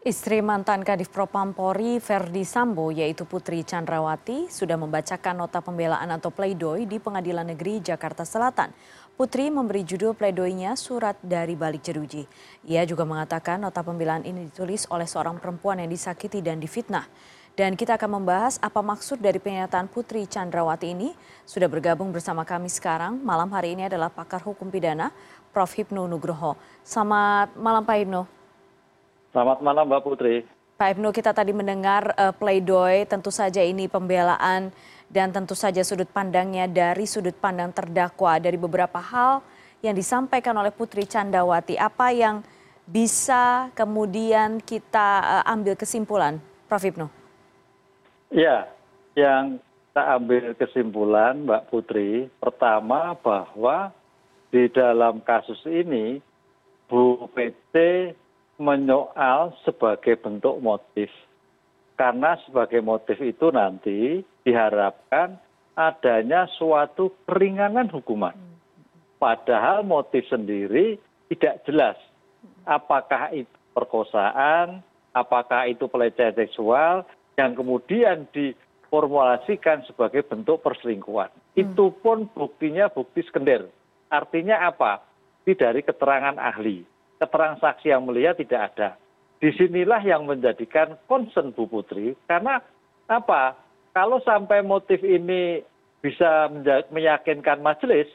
Istri mantan Kadif Propampori Verdi Sambo yaitu Putri Chandrawati sudah membacakan nota pembelaan atau pleidoy di Pengadilan Negeri Jakarta Selatan. Putri memberi judul pleidoinya Surat dari Balik Jeruji. Ia juga mengatakan nota pembelaan ini ditulis oleh seorang perempuan yang disakiti dan difitnah. Dan kita akan membahas apa maksud dari pernyataan Putri Chandrawati ini. Sudah bergabung bersama kami sekarang. Malam hari ini adalah pakar hukum pidana Prof. Hipnu Nugroho. Selamat malam Pak Hipnu. Selamat malam Mbak Putri. Pak Ibnu, kita tadi mendengar uh, pleidoy, tentu saja ini pembelaan dan tentu saja sudut pandangnya dari sudut pandang terdakwa dari beberapa hal yang disampaikan oleh Putri Candawati. Apa yang bisa kemudian kita uh, ambil kesimpulan, Prof. Ibnu? Ya, yang kita ambil kesimpulan Mbak Putri, pertama bahwa di dalam kasus ini Bu PT menyoal sebagai bentuk motif. Karena sebagai motif itu nanti diharapkan adanya suatu keringanan hukuman. Padahal motif sendiri tidak jelas. Apakah itu perkosaan apakah itu pelecehan seksual yang kemudian diformulasikan sebagai bentuk perselingkuhan. Itu pun buktinya bukti sekunder artinya apa? Ini dari keterangan ahli keterangan saksi yang melihat tidak ada. Di sinilah yang menjadikan concern bu putri. Karena apa? Kalau sampai motif ini bisa meyakinkan majelis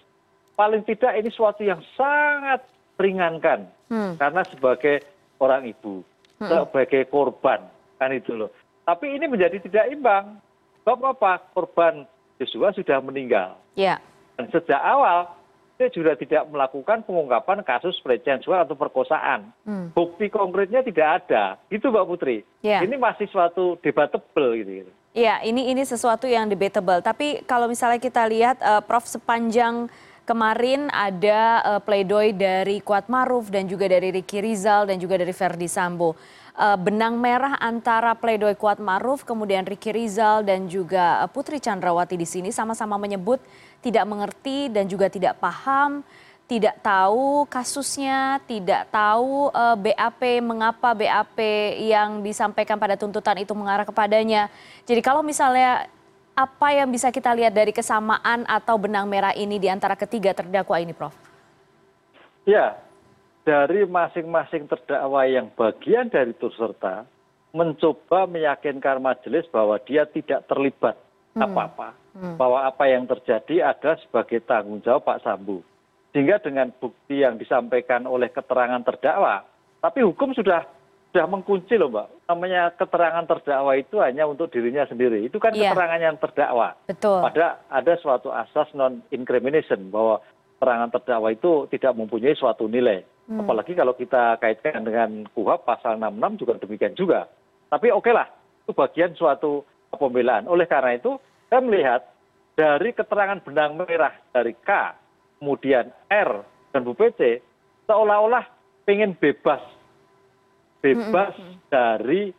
paling tidak ini suatu yang sangat ringankan. Hmm. karena sebagai orang ibu hmm. sebagai korban kan itu loh. Tapi ini menjadi tidak imbang. Sebab apa? Korban Joshua sudah meninggal. Yeah. dan sejak awal dia juga tidak melakukan pengungkapan kasus pelecehan seksual atau perkosaan. Hmm. Bukti konkretnya tidak ada. Itu Mbak Putri. Yeah. Ini masih suatu debatable gitu. Iya, ini ini sesuatu yang debatable. Tapi kalau misalnya kita lihat uh, Prof sepanjang kemarin ada uh, pledoi dari Kuat Maruf dan juga dari Ricky Rizal dan juga dari Verdi Sambo. Uh, benang merah antara pledoi Kuat Maruf, kemudian Ricky Rizal dan juga uh, Putri Chandrawati di sini sama-sama menyebut tidak mengerti dan juga tidak paham, tidak tahu kasusnya, tidak tahu eh, BAP mengapa BAP yang disampaikan pada tuntutan itu mengarah kepadanya. Jadi kalau misalnya apa yang bisa kita lihat dari kesamaan atau benang merah ini di antara ketiga terdakwa ini, Prof? Ya, dari masing-masing terdakwa yang bagian dari turut serta mencoba meyakinkan majelis bahwa dia tidak terlibat. Apa apa hmm. bahwa apa yang terjadi ada sebagai tanggung jawab Pak Sambu sehingga dengan bukti yang disampaikan oleh keterangan terdakwa tapi hukum sudah sudah mengkunci loh mbak namanya keterangan terdakwa itu hanya untuk dirinya sendiri itu kan yeah. keterangan yang terdakwa Betul. pada ada suatu asas non incrimination bahwa keterangan terdakwa itu tidak mempunyai suatu nilai hmm. apalagi kalau kita kaitkan dengan kuhab pasal 66 juga demikian juga tapi oke okay lah itu bagian suatu pembelaan oleh karena itu saya melihat dari keterangan benang merah dari k kemudian r dan bu pc seolah-olah ingin bebas bebas dari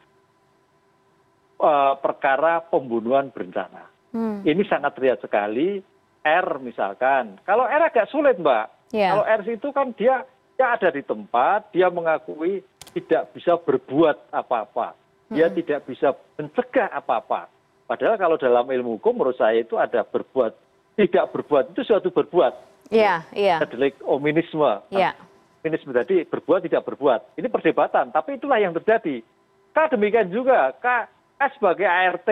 uh, perkara pembunuhan berencana. Hmm. Ini sangat terlihat sekali. R misalkan, kalau R agak sulit mbak. Yeah. Kalau R itu kan dia dia ada di tempat, dia mengakui tidak bisa berbuat apa-apa dia tidak bisa mencegah apa apa padahal kalau dalam ilmu hukum menurut saya itu ada berbuat tidak berbuat itu suatu berbuat. Iya iya. Delik ominisme. Iya. Ominisme tadi berbuat tidak berbuat. Ini perdebatan tapi itulah yang terjadi. K demikian juga. K, K sebagai ART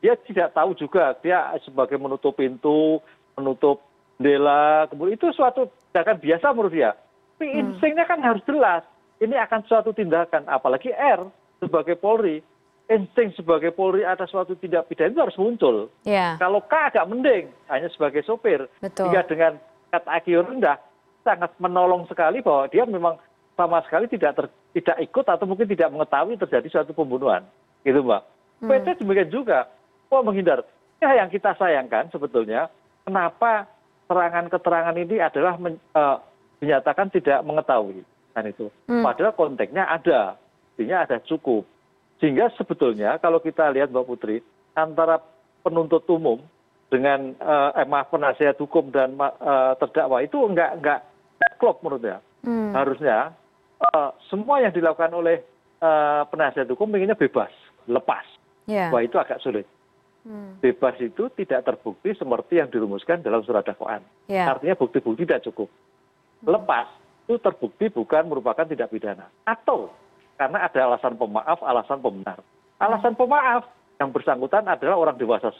dia tidak tahu juga dia sebagai menutup pintu menutup jendela kemudian itu suatu tindakan biasa menurut dia. Tapi hmm. instingnya kan harus jelas ini akan suatu tindakan apalagi R sebagai polri insting sebagai polri atas suatu tindak pidana itu harus muncul. Ya. kalau k agak mending hanya sebagai sopir. Jika dengan kat IQ rendah sangat menolong sekali bahwa dia memang sama sekali tidak ter, tidak ikut atau mungkin tidak mengetahui terjadi suatu pembunuhan. Gitu mbak. Hmm. PT demikian juga. Kok menghindar. Ya yang kita sayangkan sebetulnya kenapa keterangan-keterangan ini adalah men, uh, dinyatakan tidak mengetahui? Kan itu. Hmm. padahal konteksnya ada buktinya ada cukup sehingga sebetulnya kalau kita lihat mbak putri antara penuntut umum dengan eh, maaf penasihat hukum dan eh, terdakwa itu enggak enggak klop menurutnya hmm. harusnya eh, semua yang dilakukan oleh uh, penasihat hukum inginnya bebas, lepas. Yeah. Wah itu agak sulit. Hmm. Bebas itu tidak terbukti seperti yang dirumuskan dalam surat dakwaan. Yeah. Artinya bukti-bukti tidak cukup. Hmm. Lepas itu terbukti bukan merupakan tidak pidana. Atau karena ada alasan pemaaf, alasan pembenar. Alasan pemaaf yang bersangkutan adalah orang dewasa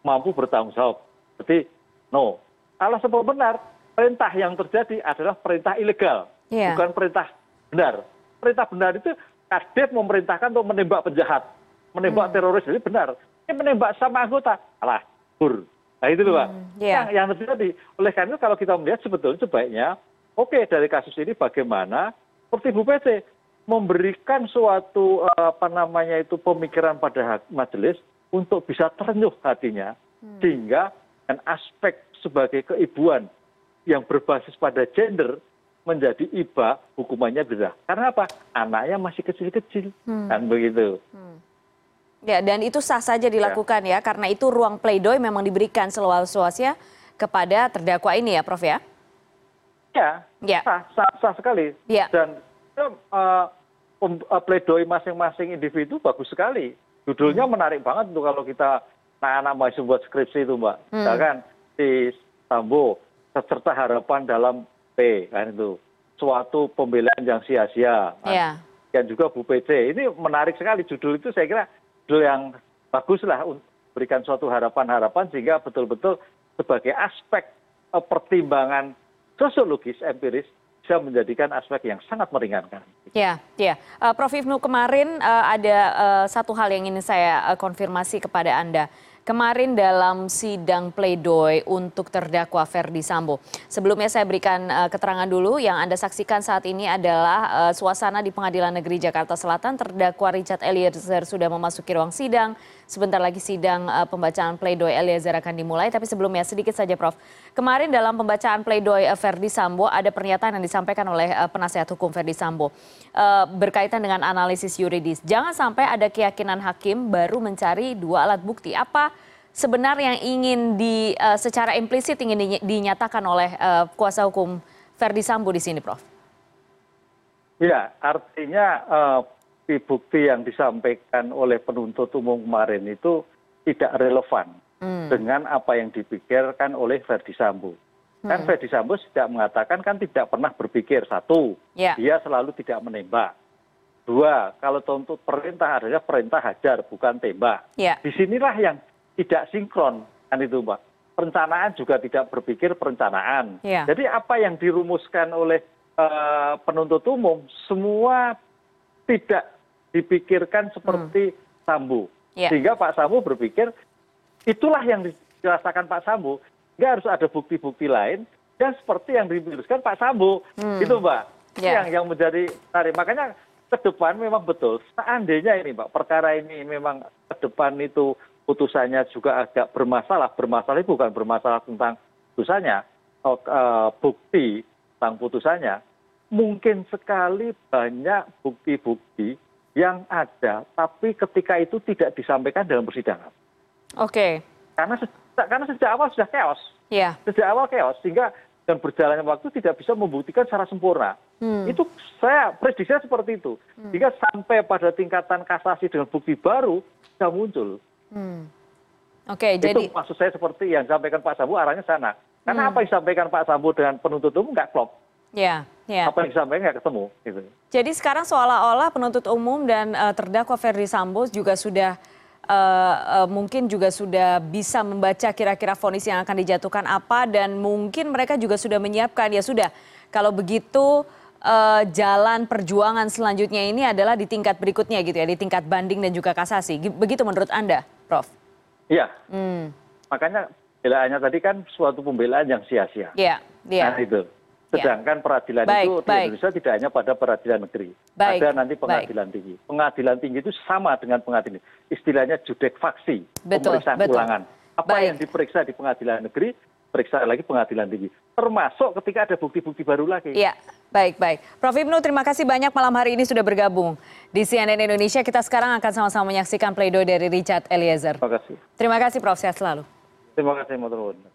mampu bertanggung jawab. Jadi no. Alasan pembenar perintah yang terjadi adalah perintah ilegal, yeah. bukan perintah benar. Perintah benar itu kadep memerintahkan untuk menembak penjahat, menembak hmm. teroris, jadi benar. Ini menembak sama anggota, alah, bur. Nah itu loh, Pak. Hmm, yeah. yang, yang terjadi. Oleh karena itu kalau kita melihat sebetulnya sebaiknya, oke okay, dari kasus ini bagaimana seperti Bu memberikan suatu apa namanya itu pemikiran pada majelis untuk bisa terenyuh hatinya hmm. sehingga dan aspek sebagai keibuan yang berbasis pada gender menjadi iba hukumannya beda. Karena apa? Anaknya masih kecil-kecil. Hmm. Kan begitu. Hmm. Ya, dan itu sah saja dilakukan ya. ya, karena itu ruang pleidoy memang diberikan seluas-luasnya kepada terdakwa ini ya, Prof ya? Ya, ya. Sah, sah, sah sekali. Ya. Dan uh, pleidoy masing-masing individu bagus sekali. Judulnya hmm. menarik banget tuh kalau kita anak-anak mahasiswa buat skripsi itu, Mbak. Hmm. Misalkan si Sambo, serta harapan dalam p kan itu suatu pembelaan yang sia sia kan. dan juga Bu PC ini menarik sekali judul itu saya kira judul yang bagus lah untuk berikan suatu harapan-harapan sehingga betul-betul sebagai aspek eh, pertimbangan sosiologis empiris bisa menjadikan aspek yang sangat meringankan. Ya, ya. Uh, Prof. Ibnu kemarin uh, ada uh, satu hal yang ingin saya uh, konfirmasi kepada Anda kemarin dalam sidang pledoi untuk terdakwa Ferdi Sambo. Sebelumnya saya berikan uh, keterangan dulu yang Anda saksikan saat ini adalah uh, suasana di Pengadilan Negeri Jakarta Selatan. Terdakwa Richard Eliezer sudah memasuki ruang sidang. Sebentar lagi sidang uh, pembacaan pledoi Eliezer akan dimulai. Tapi sebelumnya sedikit saja Prof. Kemarin dalam pembacaan pledoi uh, Ferdi Sambo ada pernyataan yang disampaikan oleh uh, penasihat hukum Ferdi Sambo uh, berkaitan dengan analisis yuridis. Jangan sampai ada keyakinan hakim baru mencari dua alat bukti. Apa sebenarnya yang ingin di uh, secara implisit ingin dinyatakan oleh uh, kuasa hukum Ferdi Sambo di sini, Prof? Ya, artinya uh, bukti yang disampaikan oleh penuntut umum kemarin itu tidak relevan hmm. dengan apa yang dipikirkan oleh Ferdi Sambo. Kan hmm. Ferdi Sambo tidak mengatakan kan tidak pernah berpikir satu, yeah. dia selalu tidak menembak. Dua, kalau tuntut perintah adalah perintah hajar bukan tembak. Yeah. Di sinilah yang tidak sinkron kan itu mbak perencanaan juga tidak berpikir perencanaan ya. jadi apa yang dirumuskan oleh uh, penuntut umum semua tidak dipikirkan seperti hmm. Sambo ya. sehingga Pak Sambo berpikir itulah yang dirasakan Pak Sambo nggak harus ada bukti-bukti lain dan seperti yang diputuskan Pak Sambo hmm. itu mbak ya. yang yang menjadi tarik makanya ke depan memang betul seandainya ini mbak perkara ini memang ke depan itu putusannya juga agak bermasalah bermasalah bukan bermasalah tentang putusannya oh, eh, bukti tentang putusannya mungkin sekali banyak bukti bukti yang ada tapi ketika itu tidak disampaikan dalam persidangan oke karena karena sejak awal sudah chaos yeah. sejak awal chaos sehingga dan berjalannya waktu tidak bisa membuktikan secara sempurna. Hmm. Itu saya prediksinya seperti itu. Hmm. Jika sampai pada tingkatan kasasi dengan bukti baru sudah muncul. Hmm. Oke, itu jadi maksud saya seperti yang disampaikan Pak Sambo arahnya sana. Karena hmm. apa yang disampaikan Pak Sambo dengan penuntut umum nggak klop. Ya, ya. Apa yang disampaikan nggak ketemu. Gitu. Jadi sekarang seolah-olah penuntut umum dan uh, terdakwa Ferdi Sambo juga sudah uh, uh, mungkin juga sudah bisa membaca kira-kira vonis yang akan dijatuhkan apa dan mungkin mereka juga sudah menyiapkan ya sudah kalau begitu uh, jalan perjuangan selanjutnya ini adalah di tingkat berikutnya gitu ya di tingkat banding dan juga kasasi begitu menurut anda? prof iya hmm. makanya pembelaannya tadi kan suatu pembelaan yang sia sia iya iya nah itu. Sedangkan peradilan baik, itu di Indonesia tidak hanya pada peradilan negeri. Baik, ada nanti pengadilan baik. tinggi. Pengadilan tinggi itu sama dengan pengadilan istilahnya judek faksi betul, pemeriksaan betul. ulangan. Apa baik. yang diperiksa di pengadilan negeri periksa lagi pengadilan tinggi. Termasuk ketika ada bukti-bukti baru lagi. Iya baik baik. Prof. Ibnu terima kasih banyak malam hari ini sudah bergabung di cnn indonesia. Kita sekarang akan sama-sama menyaksikan pleidoy dari richard eliezer. Terima kasih. Terima kasih prof. Sehat selalu. Terima kasih Motorwood